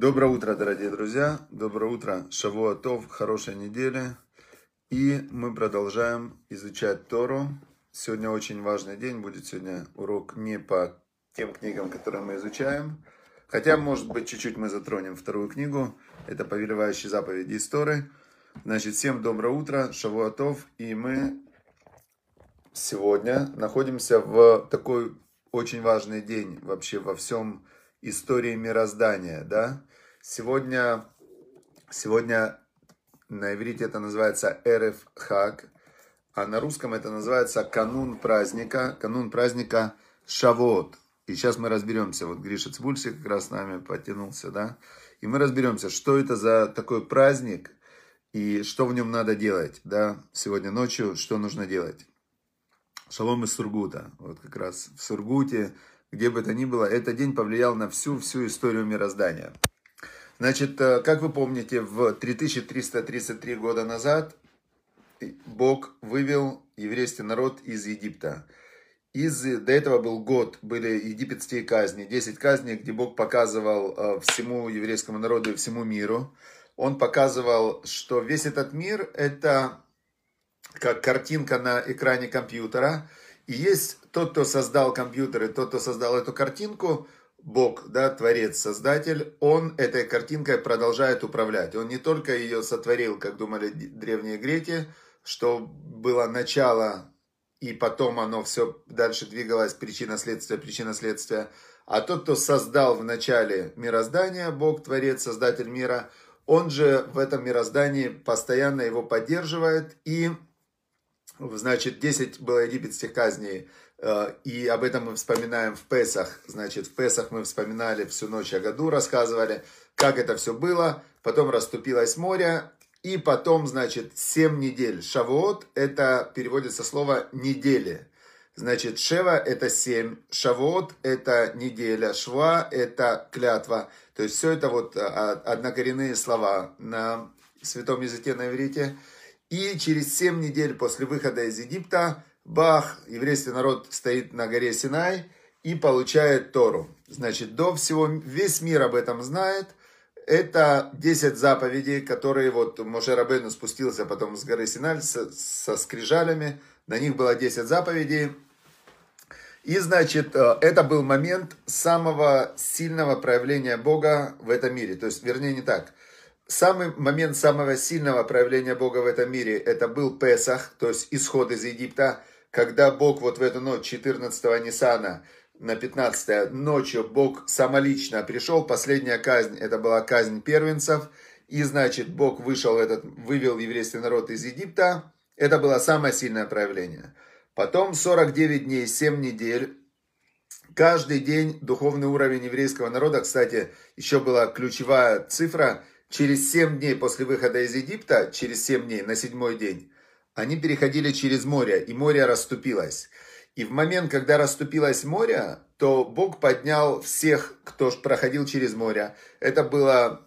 Доброе утро, дорогие друзья. Доброе утро, Шавуатов, хорошей недели. И мы продолжаем изучать Тору. Сегодня очень важный день. Будет сегодня урок не по тем книгам, которые мы изучаем. Хотя, может быть, чуть-чуть мы затронем вторую книгу. Это «Повелевающие заповеди истории». Значит, всем доброе утро, Шавуатов. И мы сегодня находимся в такой очень важный день вообще во всем истории мироздания, да. Сегодня, сегодня на иврите это называется Эрев Хаг, а на русском это называется канун праздника, канун праздника Шавот. И сейчас мы разберемся, вот Гриша Цбульсик как раз с нами потянулся, да, и мы разберемся, что это за такой праздник и что в нем надо делать, да, сегодня ночью, что нужно делать. Шалом из Сургута, вот как раз в Сургуте, где бы то ни было, этот день повлиял на всю-всю историю мироздания. Значит, э, как вы помните, в 3333 года назад Бог вывел еврейский народ из Египта. Из, до этого был год, были египетские казни, 10 казней, где Бог показывал э, всему еврейскому народу и всему миру. Он показывал, что весь этот мир это как картинка на экране компьютера. И есть тот, кто создал компьютер, и тот, кто создал эту картинку, Бог, да, Творец, Создатель, Он этой картинкой продолжает управлять. Он не только ее сотворил, как думали древние греки, что было начало, и потом оно все дальше двигалось, причина-следствие, причина-следствие, а тот, кто создал в начале мироздания, Бог, Творец, Создатель мира, он же в этом мироздании постоянно его поддерживает и Значит, 10 было египетских казней, э, и об этом мы вспоминаем в Песах. Значит, в Песах мы вспоминали всю ночь о году, рассказывали, как это все было. Потом расступилось море, и потом, значит, 7 недель. Шавуот, это переводится слово «недели». Значит, Шева – это 7, Шавуот – это неделя, Шва – это клятва. То есть, все это вот а, однокоренные слова на святом языке на иврите – и через 7 недель после выхода из Египта, бах, еврейский народ стоит на горе Синай и получает Тору. Значит, до всего, весь мир об этом знает. Это 10 заповедей, которые вот Моше Рабейну спустился потом с горы Синай со, со скрижалями. На них было 10 заповедей. И, значит, э, это был момент самого сильного проявления Бога в этом мире. То есть, вернее, не так самый момент самого сильного проявления Бога в этом мире, это был Песах, то есть исход из Египта, когда Бог вот в эту ночь 14 Нисана на 15 ночью Бог самолично пришел, последняя казнь, это была казнь первенцев, и значит Бог вышел этот, вывел еврейский народ из Египта, это было самое сильное проявление. Потом 49 дней, 7 недель, каждый день духовный уровень еврейского народа, кстати, еще была ключевая цифра – Через семь дней после выхода из Египта, через семь дней, на седьмой день, они переходили через море, и море расступилось. И в момент, когда расступилось море, то Бог поднял всех, кто проходил через море. Это было,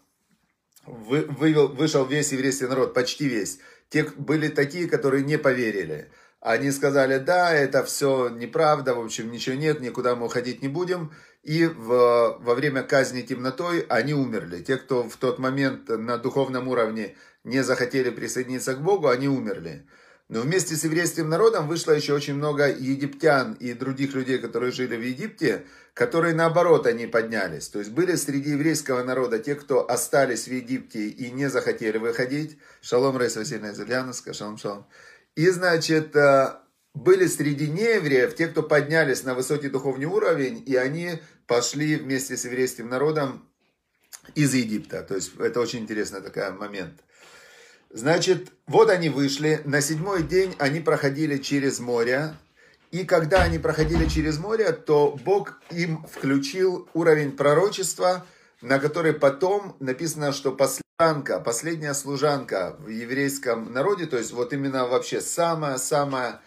вывел, вышел весь еврейский народ, почти весь. Те были такие, которые не поверили. Они сказали, да, это все неправда, в общем, ничего нет, никуда мы уходить не будем. И в, во время казни темнотой они умерли. Те, кто в тот момент на духовном уровне не захотели присоединиться к Богу, они умерли. Но вместе с еврейским народом вышло еще очень много египтян и других людей, которые жили в Египте, которые наоборот они поднялись. То есть были среди еврейского народа те, кто остались в Египте и не захотели выходить. Шалом, Рейс Васильевна Зельяновская, шалом, шалом. И, значит, э, были среди неевреев те, кто поднялись на высокий духовный уровень, и они пошли вместе с еврейским народом из Египта. То есть это очень интересный такой момент. Значит, вот они вышли, на седьмой день они проходили через море, и когда они проходили через море, то Бог им включил уровень пророчества, на который потом написано, что после служанка, последняя служанка в еврейском народе, то есть вот именно вообще самая-самая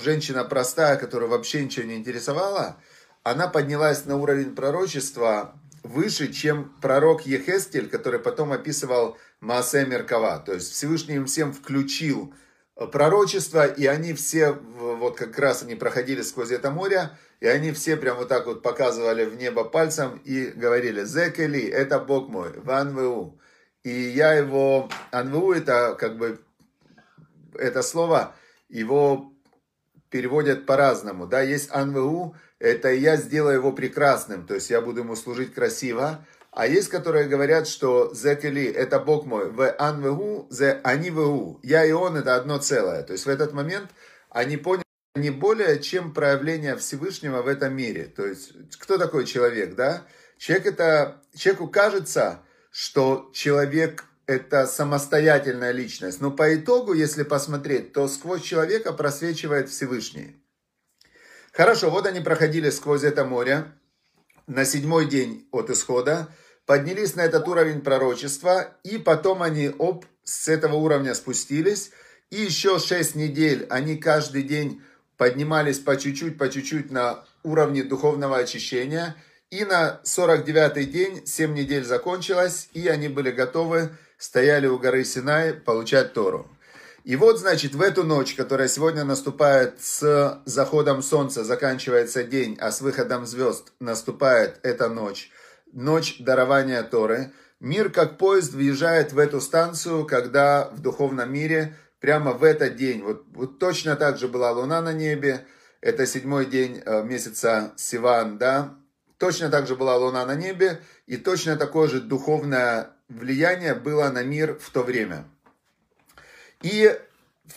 женщина простая, которая вообще ничего не интересовала, она поднялась на уровень пророчества выше, чем пророк Ехестель, который потом описывал Маасе Меркава. То есть Всевышний им всем включил пророчества, и они все, вот как раз они проходили сквозь это море, и они все прям вот так вот показывали в небо пальцем и говорили, Зекели, это Бог мой, в Анву. И я его, Анву это как бы, это слово, его переводят по-разному, да, есть Анву, это я сделаю его прекрасным, то есть я буду ему служить красиво, а есть, которые говорят, что Зекели – это Бог мой, в анвегу, зе они вегу. Я и он – это одно целое. То есть в этот момент они поняли не более, чем проявление Всевышнего в этом мире. То есть кто такой человек, да? Человек это, человеку кажется, что человек это самостоятельная личность. Но по итогу, если посмотреть, то сквозь человека просвечивает Всевышний. Хорошо, вот они проходили сквозь это море на седьмой день от исхода поднялись на этот уровень пророчества, и потом они оп, с этого уровня спустились, и еще шесть недель они каждый день поднимались по чуть-чуть, по чуть-чуть на уровне духовного очищения, и на 49-й день 7 недель закончилось, и они были готовы, стояли у горы Синай получать Тору. И вот, значит, в эту ночь, которая сегодня наступает с заходом солнца, заканчивается день, а с выходом звезд наступает эта ночь – ночь дарования Торы. Мир как поезд въезжает в эту станцию, когда в духовном мире прямо в этот день, вот, вот точно так же была луна на небе, это седьмой день э, месяца Сиван, да, точно так же была луна на небе, и точно такое же духовное влияние было на мир в то время. И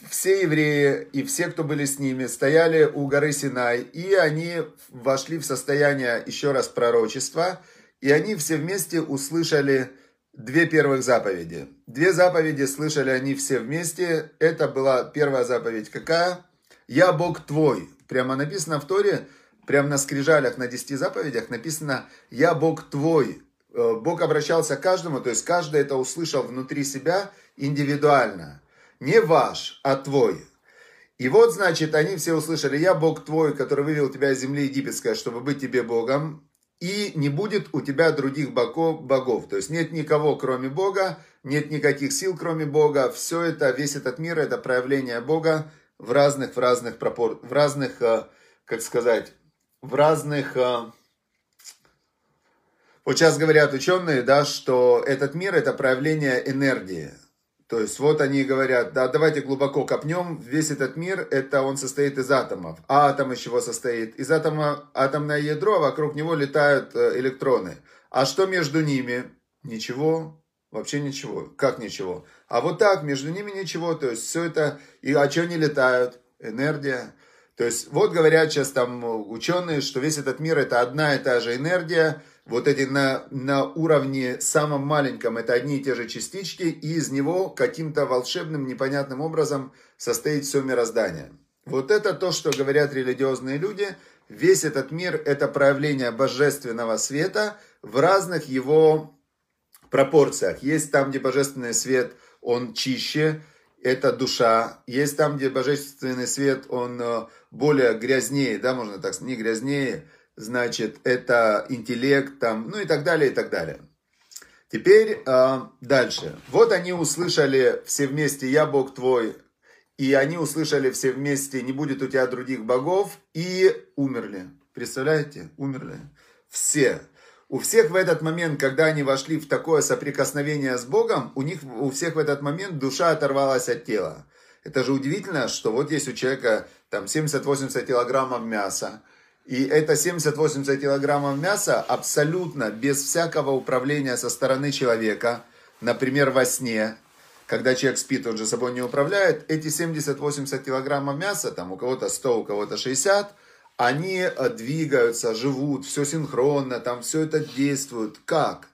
все евреи и все, кто были с ними, стояли у горы Синай, и они вошли в состояние еще раз пророчества – и они все вместе услышали две первых заповеди. Две заповеди слышали они все вместе. Это была первая заповедь какая? «Я Бог твой». Прямо написано в Торе, прямо на скрижалях, на десяти заповедях написано «Я Бог твой». Э, Бог обращался к каждому, то есть каждый это услышал внутри себя индивидуально. Не ваш, а твой. И вот, значит, они все услышали, я Бог твой, который вывел тебя из земли египетской, чтобы быть тебе Богом и не будет у тебя других богов, богов. То есть нет никого, кроме Бога, нет никаких сил, кроме Бога. Все это, весь этот мир, это проявление Бога в разных, в разных пропор... в разных, э, как сказать, в разных... Вот сейчас говорят ученые, да, что этот мир это проявление энергии. То есть вот они говорят, да, давайте глубоко копнем, весь этот мир, это он состоит из атомов. А атом из чего состоит? Из атома атомное ядро, а вокруг него летают э, электроны. А что между ними? Ничего, вообще ничего. Как ничего? А вот так, между ними ничего. То есть все это, и а что они летают? Энергия. То есть вот говорят сейчас там ученые, что весь этот мир это одна и та же энергия, вот эти на, на уровне самом маленьком, это одни и те же частички, и из него каким-то волшебным, непонятным образом состоит все мироздание. Вот это то, что говорят религиозные люди. Весь этот мир – это проявление божественного света в разных его пропорциях. Есть там, где божественный свет, он чище, это душа. Есть там, где божественный свет, он э, более грязнее, да, можно так сказать, не грязнее, значит, это интеллект, там, ну и так далее, и так далее. Теперь э, дальше. Вот они услышали все вместе «Я Бог твой», и они услышали все вместе «Не будет у тебя других богов», и умерли. Представляете? Умерли. Все. У всех в этот момент, когда они вошли в такое соприкосновение с Богом, у них у всех в этот момент душа оторвалась от тела. Это же удивительно, что вот есть у человека там 70-80 килограммов мяса, и это 70-80 килограммов мяса абсолютно без всякого управления со стороны человека, например, во сне, когда человек спит, он же собой не управляет, эти 70-80 килограммов мяса, там у кого-то 100, у кого-то 60, они э, двигаются, живут, все синхронно, там все это действует. Как?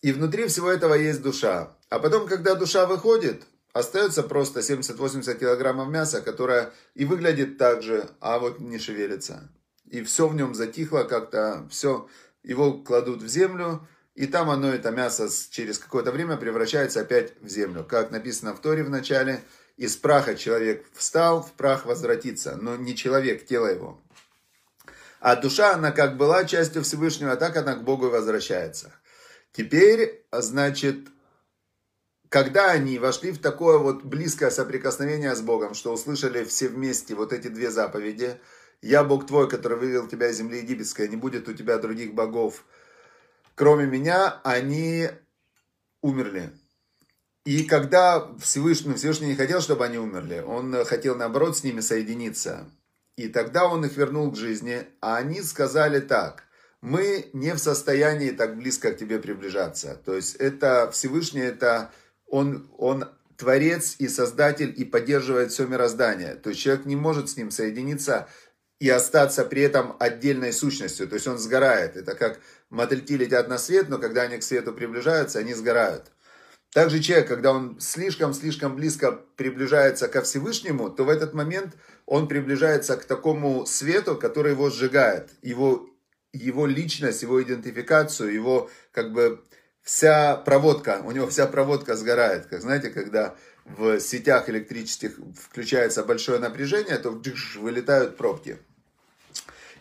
И внутри всего этого есть душа. А потом, когда душа выходит, остается просто 70-80 килограммов мяса, которое и выглядит так же, а вот не шевелится и все в нем затихло как-то, все, его кладут в землю, и там оно, это мясо, через какое-то время превращается опять в землю. Как написано в Торе в начале, из праха человек встал, в прах возвратится, но не человек, тело его. А душа, она как была частью Всевышнего, так она к Богу и возвращается. Теперь, значит, когда они вошли в такое вот близкое соприкосновение с Богом, что услышали все вместе вот эти две заповеди, «Я Бог твой, который вывел тебя из земли египетской, не будет у тебя других богов, кроме меня», они умерли. И когда Всевышний, Всевышний не хотел, чтобы они умерли, он хотел, наоборот, с ними соединиться. И тогда он их вернул к жизни, а они сказали так, мы не в состоянии так близко к тебе приближаться. То есть это Всевышний, это он, он творец и создатель и поддерживает все мироздание. То есть человек не может с ним соединиться и остаться при этом отдельной сущностью. То есть он сгорает. Это как мотыльки летят на свет, но когда они к свету приближаются, они сгорают. Также человек, когда он слишком-слишком близко приближается ко Всевышнему, то в этот момент он приближается к такому свету, который его сжигает, его, его личность, его идентификацию, его как бы вся проводка, у него вся проводка сгорает. Как знаете, когда в сетях электрических включается большое напряжение, то вылетают пробки.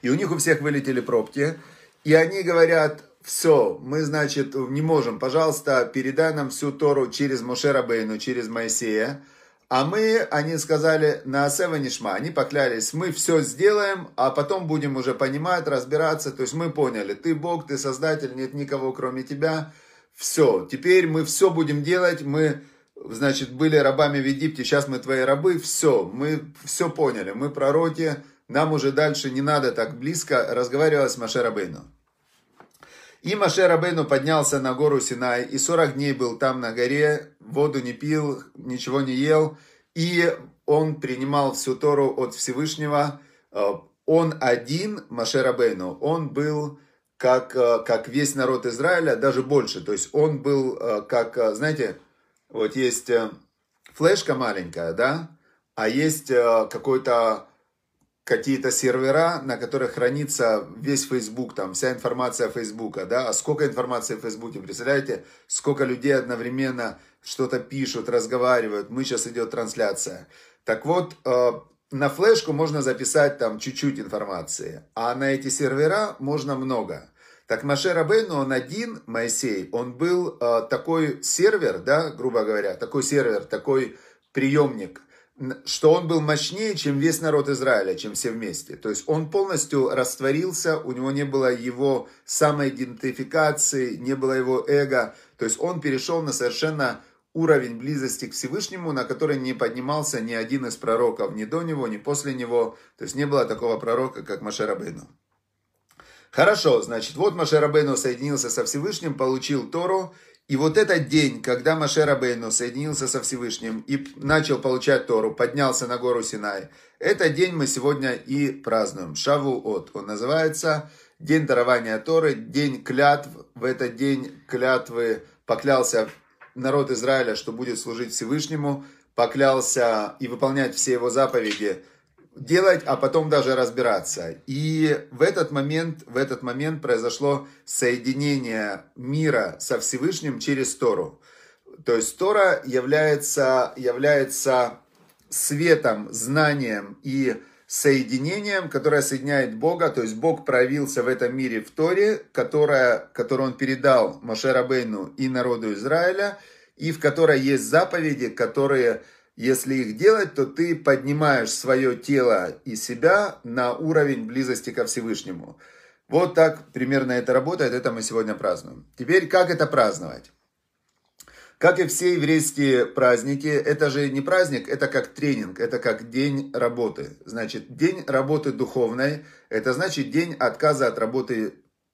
И у них у всех вылетели пробки, и они говорят, все, мы, значит, не можем, пожалуйста, передай нам всю Тору через Мошера Бейну, через Моисея. А мы, они сказали, на Асева Нишма, они поклялись, мы все сделаем, а потом будем уже понимать, разбираться. То есть мы поняли, ты Бог, ты Создатель, нет никого кроме тебя. Все, теперь мы все будем делать, мы, значит, были рабами в Египте, сейчас мы твои рабы, все, мы все поняли, мы пророки, нам уже дальше не надо так близко разговаривать с Мошера Бейну. И Маше Рабейну поднялся на гору Синай, и 40 дней был там на горе, воду не пил, ничего не ел, и он принимал всю Тору от Всевышнего. Э, он один, Маше Рабейну, он был как, э, как весь народ Израиля, даже больше. То есть он был э, как, знаете, вот есть флешка маленькая, да, а есть какой-то какие-то сервера, на которых хранится весь Facebook, там вся информация Фейсбука, да, а сколько информации в Фейсбуке, представляете, сколько людей одновременно что-то пишут, разговаривают, мы сейчас идет трансляция. Так вот, э, на флешку можно записать там чуть-чуть информации, а на эти сервера можно много. Так Маше Рабейну, он один, Моисей, он был э, такой сервер, да, грубо говоря, такой сервер, такой приемник – что он был мощнее, чем весь народ Израиля, чем все вместе. То есть он полностью растворился, у него не было его самоидентификации, не было его эго. То есть он перешел на совершенно уровень близости к Всевышнему, на который не поднимался ни один из пророков, ни до него, ни после него. То есть не было такого пророка, как Машерабейну. Хорошо, значит, вот Машерабейну соединился со Всевышним, получил Тору, и вот этот день, когда Маше Рабейну соединился со Всевышним и начал получать Тору, поднялся на гору Синай, этот день мы сегодня и празднуем. Шаву от. Он называется День дарования Торы, День клятв. В этот день клятвы поклялся народ Израиля, что будет служить Всевышнему, поклялся и выполнять все его заповеди – делать, а потом даже разбираться. И в этот момент, в этот момент произошло соединение мира со Всевышним через Тору. То есть Тора является, является светом, знанием и соединением, которое соединяет Бога, то есть Бог проявился в этом мире в Торе, которая, которую Он передал Моше Рабейну и народу Израиля, и в которой есть заповеди, которые если их делать, то ты поднимаешь свое тело и себя на уровень близости ко Всевышнему. Вот так примерно это работает, это мы сегодня празднуем. Теперь, как это праздновать? Как и все еврейские праздники, это же не праздник, это как тренинг, это как день работы. Значит, день работы духовной, это значит день отказа от работы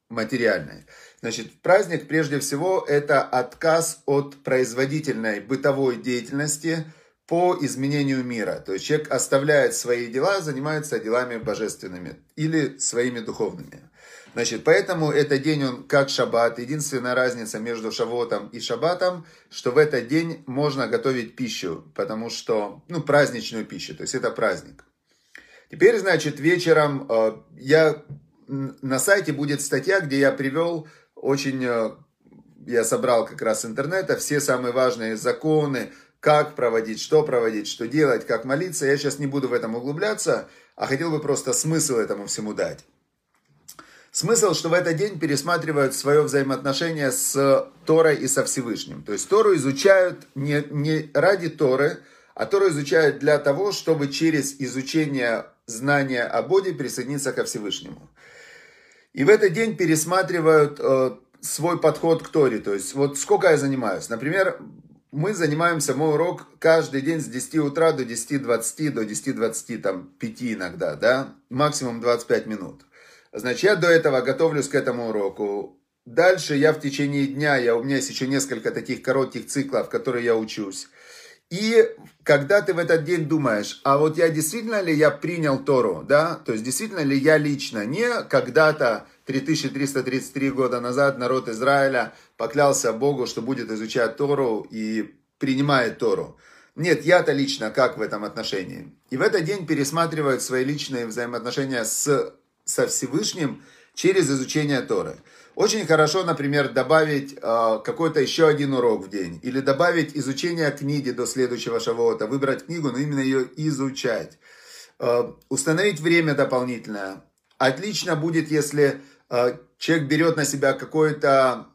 материальной. Значит, праздник прежде всего это отказ от производительной бытовой деятельности – по изменению мира. То есть человек оставляет свои дела, занимается делами божественными или своими духовными. Значит, поэтому этот день он как шаббат. Единственная разница между шавотом и шаббатом, что в этот день можно готовить пищу, потому что, ну, праздничную пищу, то есть это праздник. Теперь, значит, вечером э, я на сайте будет статья, где я привел очень, э, я собрал как раз интернета все самые важные законы, как проводить, что проводить, что делать, как молиться. Я сейчас не буду в этом углубляться, а хотел бы просто смысл этому всему дать. Смысл, что в этот день пересматривают свое взаимоотношение с Торой и со Всевышним. То есть Тору изучают не, не ради Торы, а Тору изучают для того, чтобы через изучение знания о Боге присоединиться ко Всевышнему. И в этот день пересматривают э, свой подход к Торе. То есть вот сколько я занимаюсь. Например, мы занимаемся, мой урок каждый день с 10 утра до 10.20, до 10.20, там 5 иногда, да, максимум 25 минут. Значит, я до этого готовлюсь к этому уроку. Дальше я в течение дня, я, у меня есть еще несколько таких коротких циклов, которые я учусь. И когда ты в этот день думаешь, а вот я действительно ли я принял Тору, да, то есть действительно ли я лично, не когда-то 3333 года назад народ Израиля поклялся Богу, что будет изучать Тору и принимает Тору. Нет, я-то лично как в этом отношении. И в этот день пересматривают свои личные взаимоотношения с со Всевышним через изучение Торы. Очень хорошо, например, добавить э, какой-то еще один урок в день. Или добавить изучение книги до следующего шавота. Выбрать книгу, но именно ее изучать. Э, установить время дополнительное. Отлично будет, если э, человек берет на себя какое-то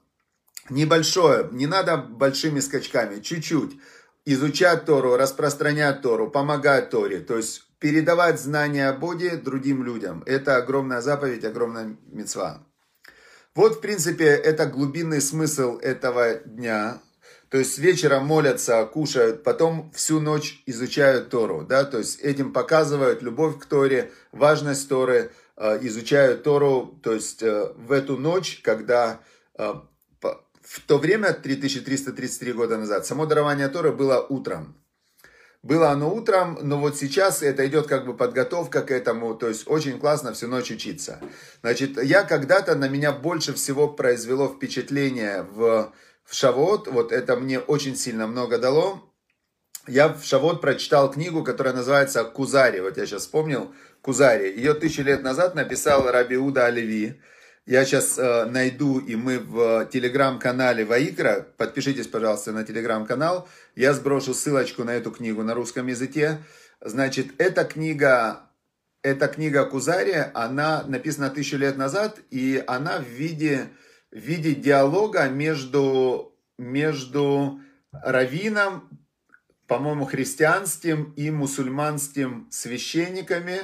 небольшое, не надо большими скачками, чуть-чуть. Изучать Тору, распространять Тору, помогать Торе. То есть передавать знания о Боге другим людям. Это огромная заповедь, огромная мецва. Вот, в принципе, это глубинный смысл этого дня. То есть вечером молятся, кушают, потом всю ночь изучают Тору. Да? То есть этим показывают любовь к Торе, важность Торы, э, изучают Тору. То есть э, в эту ночь, когда э, в то время, 3333 года назад, само дарование Торы было утром. Было оно утром, но вот сейчас это идет как бы подготовка к этому, то есть очень классно всю ночь учиться. Значит, я когда-то, на меня больше всего произвело впечатление в, в Шавот, вот это мне очень сильно много дало. Я в Шавот прочитал книгу, которая называется «Кузари», вот я сейчас вспомнил, «Кузари». Ее тысячи лет назад написал Раби Уда Оливи. Я сейчас э, найду, и мы в телеграм-канале Ваикра, подпишитесь, пожалуйста, на телеграм-канал, я сброшу ссылочку на эту книгу на русском языке. Значит, эта книга, эта книга Кузари, она написана тысячу лет назад, и она в виде, в виде диалога между, между раввином, по-моему, христианским и мусульманским священниками,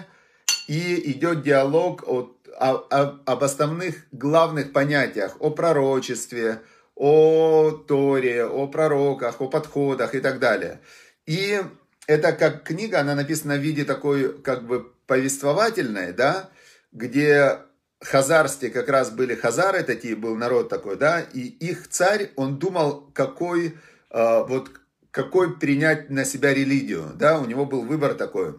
и идет диалог от о, о, об основных главных понятиях, о пророчестве, о Торе, о пророках, о подходах и так далее. И это как книга, она написана в виде такой как бы повествовательной, да, где хазарские как раз были хазары такие, был народ такой, да, и их царь, он думал, какой, э, вот, какой принять на себя религию, да, у него был выбор такой.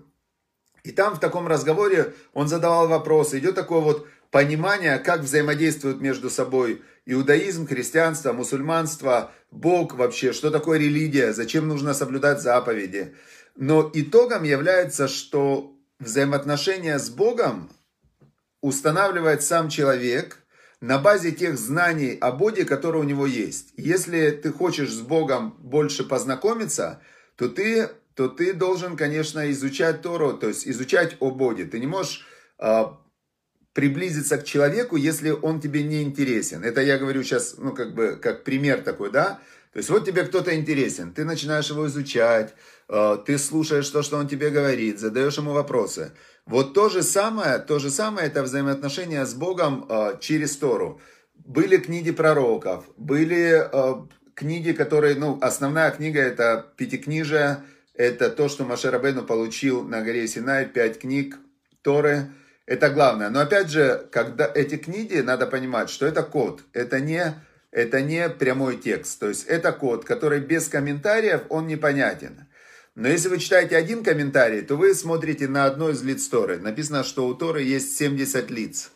И там в таком разговоре он задавал вопросы. Идет такое вот понимание, как взаимодействуют между собой иудаизм, христианство, мусульманство, Бог вообще, что такое религия, зачем нужно соблюдать заповеди. Но итогом является, что взаимоотношения с Богом устанавливает сам человек на базе тех знаний о Боге, которые у него есть. Если ты хочешь с Богом больше познакомиться, то ты то ты должен, конечно, изучать Тору, то есть изучать о Боге. Ты не можешь э, приблизиться к человеку, если он тебе не интересен. Это я говорю сейчас, ну, как бы, как пример такой, да? То есть вот тебе кто-то интересен, ты начинаешь его изучать, э, ты слушаешь то, что он тебе говорит, задаешь ему вопросы. Вот то же самое, то же самое это взаимоотношения с Богом э, через Тору. Были книги пророков, были э, книги, которые, ну, основная книга это Пятикнижие, это то, что Маше Рабену получил на горе Синай, пять книг Торы. Это главное. Но опять же, когда эти книги, надо понимать, что это код. Это не, это не прямой текст. То есть это код, который без комментариев, он непонятен. Но если вы читаете один комментарий, то вы смотрите на одно из лиц Торы. Написано, что у Торы есть 70 лиц.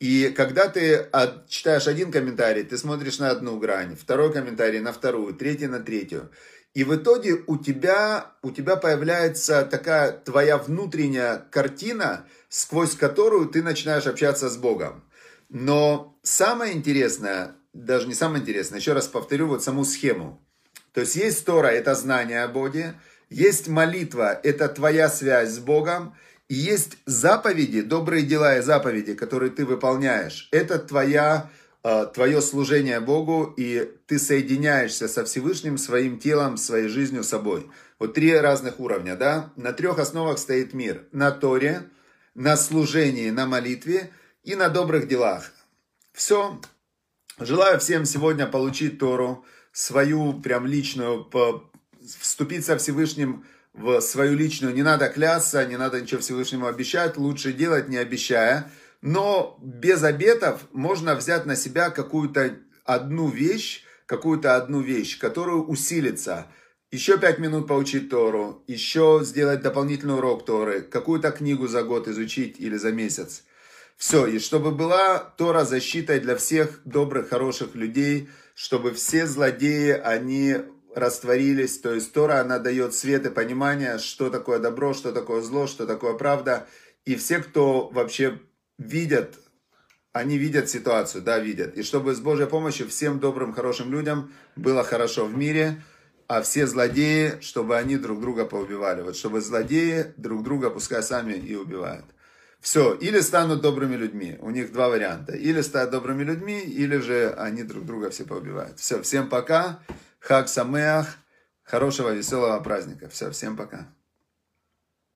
И когда ты читаешь один комментарий, ты смотришь на одну грань, второй комментарий на вторую, третий на третью. И в итоге у тебя, у тебя появляется такая твоя внутренняя картина, сквозь которую ты начинаешь общаться с Богом. Но самое интересное, даже не самое интересное, еще раз повторю вот саму схему. То есть есть Тора, это знание о Боге, есть молитва, это твоя связь с Богом, И есть заповеди, добрые дела и заповеди, которые ты выполняешь. Это твоя, твое служение Богу, и ты соединяешься со Всевышним своим телом, своей жизнью, собой. Вот три разных уровня, да? На трех основах стоит мир. На Торе, на служении, на молитве и на добрых делах. Все. Желаю всем сегодня получить Тору, свою прям личную, вступить со Всевышним в свою личную. Не надо клясться, не надо ничего Всевышнему обещать, лучше делать не обещая. Но без обетов можно взять на себя какую-то одну вещь, какую-то одну вещь, которую усилится. Еще пять минут поучить Тору, еще сделать дополнительный урок Торы, какую-то книгу за год изучить или за месяц. Все, и чтобы была Тора защитой для всех добрых, хороших людей, чтобы все злодеи, они растворились. То есть Тора, она дает свет и понимание, что такое добро, что такое зло, что такое правда. И все, кто вообще видят, они видят ситуацию, да, видят. И чтобы с Божьей помощью всем добрым, хорошим людям было хорошо в мире, а все злодеи, чтобы они друг друга поубивали. Вот чтобы злодеи друг друга пускай сами и убивают. Все, или станут добрыми людьми. У них два варианта. Или стать добрыми людьми, или же они друг друга все поубивают. Все, всем пока. Хак Самеах. Хорошего, веселого праздника. Все, всем пока.